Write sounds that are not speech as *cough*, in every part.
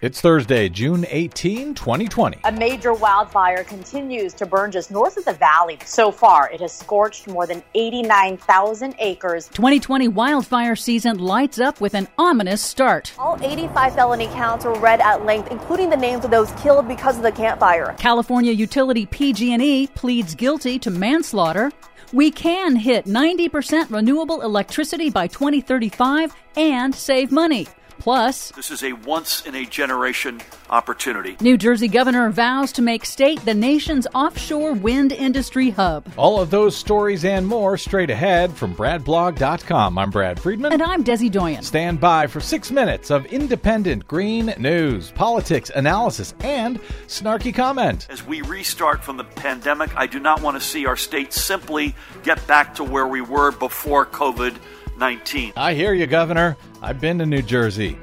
It's Thursday, June 18, 2020. A major wildfire continues to burn just north of the valley. So far, it has scorched more than 89,000 acres. 2020 wildfire season lights up with an ominous start. All 85 felony counts were read at length, including the names of those killed because of the Camp Fire. California utility PG&E pleads guilty to manslaughter. We can hit 90% renewable electricity by 2035 and save money. Plus, this is a once in a generation opportunity. New Jersey governor vows to make state the nation's offshore wind industry hub. All of those stories and more straight ahead from BradBlog.com. I'm Brad Friedman. And I'm Desi Doyen. Stand by for six minutes of independent green news, politics, analysis, and snarky comment. As we restart from the pandemic, I do not want to see our state simply get back to where we were before COVID 19. I hear you, Governor. I've been to New Jersey.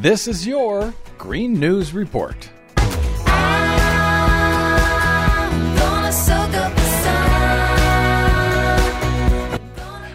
This is your Green News Report.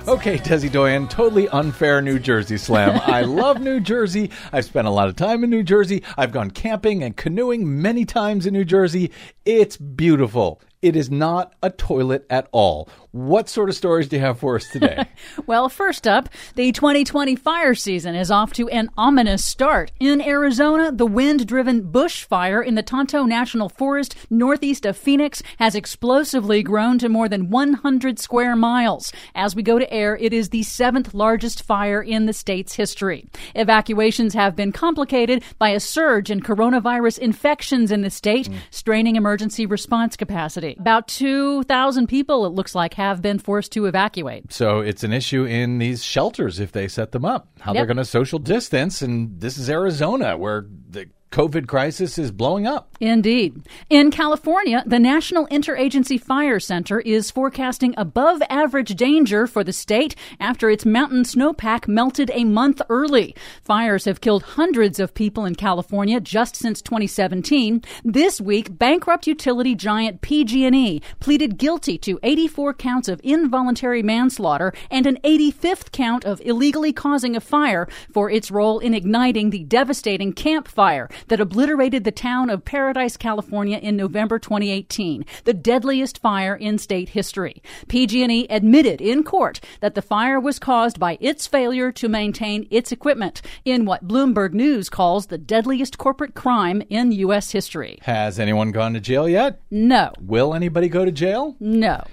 Okay, Desi Doyen, totally unfair New Jersey slam. *laughs* I love New Jersey. I've spent a lot of time in New Jersey. I've gone camping and canoeing many times in New Jersey. It's beautiful. It is not a toilet at all. What sort of stories do you have for us today? *laughs* well, first up, the 2020 fire season is off to an ominous start. In Arizona, the wind driven bushfire in the Tonto National Forest northeast of Phoenix has explosively grown to more than 100 square miles. As we go to air, it is the seventh largest fire in the state's history. Evacuations have been complicated by a surge in coronavirus infections in the state, mm. straining emergency response capacity. About 2,000 people, it looks like, have been forced to evacuate. So it's an issue in these shelters if they set them up, how yep. they're going to social distance. And this is Arizona, where the COVID crisis is blowing up. Indeed. In California, the National Interagency Fire Center is forecasting above average danger for the state after its mountain snowpack melted a month early. Fires have killed hundreds of people in California just since 2017. This week, bankrupt utility giant PG&E pleaded guilty to 84 counts of involuntary manslaughter and an 85th count of illegally causing a fire for its role in igniting the devastating Camp Fire that obliterated the town of Paradise, California in November 2018, the deadliest fire in state history. PG&E admitted in court that the fire was caused by its failure to maintain its equipment in what Bloomberg News calls the deadliest corporate crime in U.S. history. Has anyone gone to jail yet? No. Will anybody go to jail? No.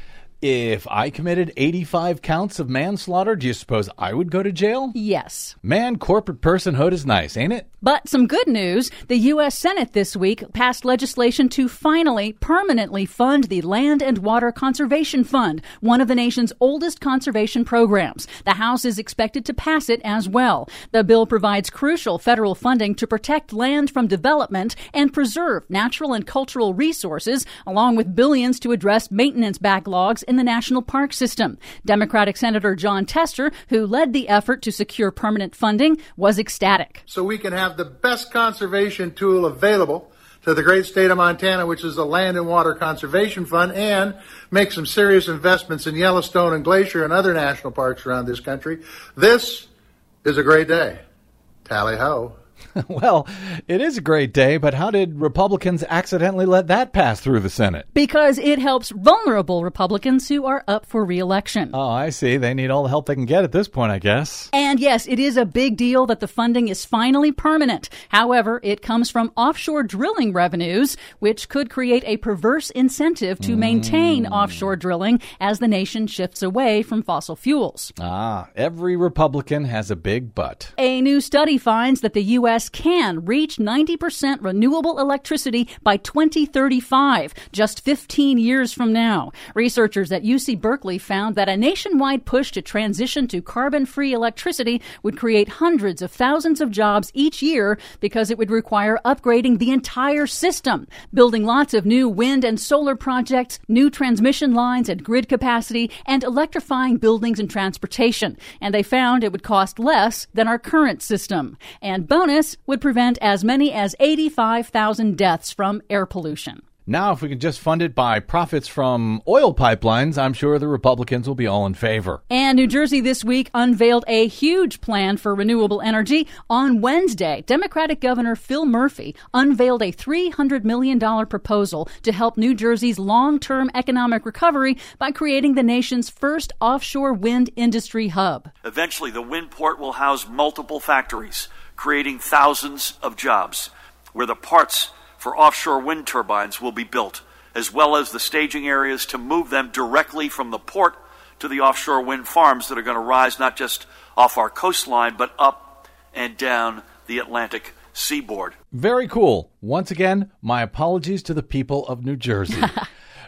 If I committed 85 counts of manslaughter, do you suppose I would go to jail? Yes. Man, corporate personhood is nice, ain't it? But some good news the U.S. Senate this week passed legislation to finally permanently fund the Land and Water Conservation Fund, one of the nation's oldest conservation programs. The House is expected to pass it as well. The bill provides crucial federal funding to protect land from development and preserve natural and cultural resources, along with billions to address maintenance backlogs in the national park system. Democratic Senator Jon Tester, who led the effort to secure permanent funding, was ecstatic. So we can have the best conservation tool available to the great state of Montana, which is the Land and Water Conservation Fund, and make some serious investments in Yellowstone and Glacier and other national parks around this country. This is a great day. Tally ho. *laughs* well, it is a great day, but how did Republicans accidentally let that pass through the Senate? Because it helps vulnerable Republicans who are up for reelection. Oh, I see. They need all the help they can get at this point, I guess. And yes, it is a big deal that the funding is finally permanent. However, it comes from offshore drilling revenues, which could create a perverse incentive to maintain mm. offshore drilling as the nation shifts away from fossil fuels. Ah, every Republican has a big butt. A new study finds that the U.S. U.S. can reach 90% renewable electricity by 2035, just 15 years from now. Researchers at UC Berkeley found that a nationwide push to transition to carbon free electricity would create hundreds of thousands of jobs each year because it would require upgrading the entire system, building lots of new wind and solar projects, new transmission lines and grid capacity, and electrifying buildings and transportation. And they found it would cost less than our current system. And bonus, would prevent as many as 85,000 deaths from air pollution. Now, if we can just fund it by profits from oil pipelines, I'm sure the Republicans will be all in favor. And New Jersey this week unveiled a huge plan for renewable energy. On Wednesday, Democratic Governor Phil Murphy unveiled a $300 million proposal to help New Jersey's long term economic recovery by creating the nation's first offshore wind industry hub. Eventually, the wind port will house multiple factories, creating thousands of jobs, where the parts for offshore wind turbines will be built, as well as the staging areas to move them directly from the port to the offshore wind farms that are going to rise not just off our coastline, but up and down the Atlantic seaboard. Very cool. Once again, my apologies to the people of New Jersey. *laughs*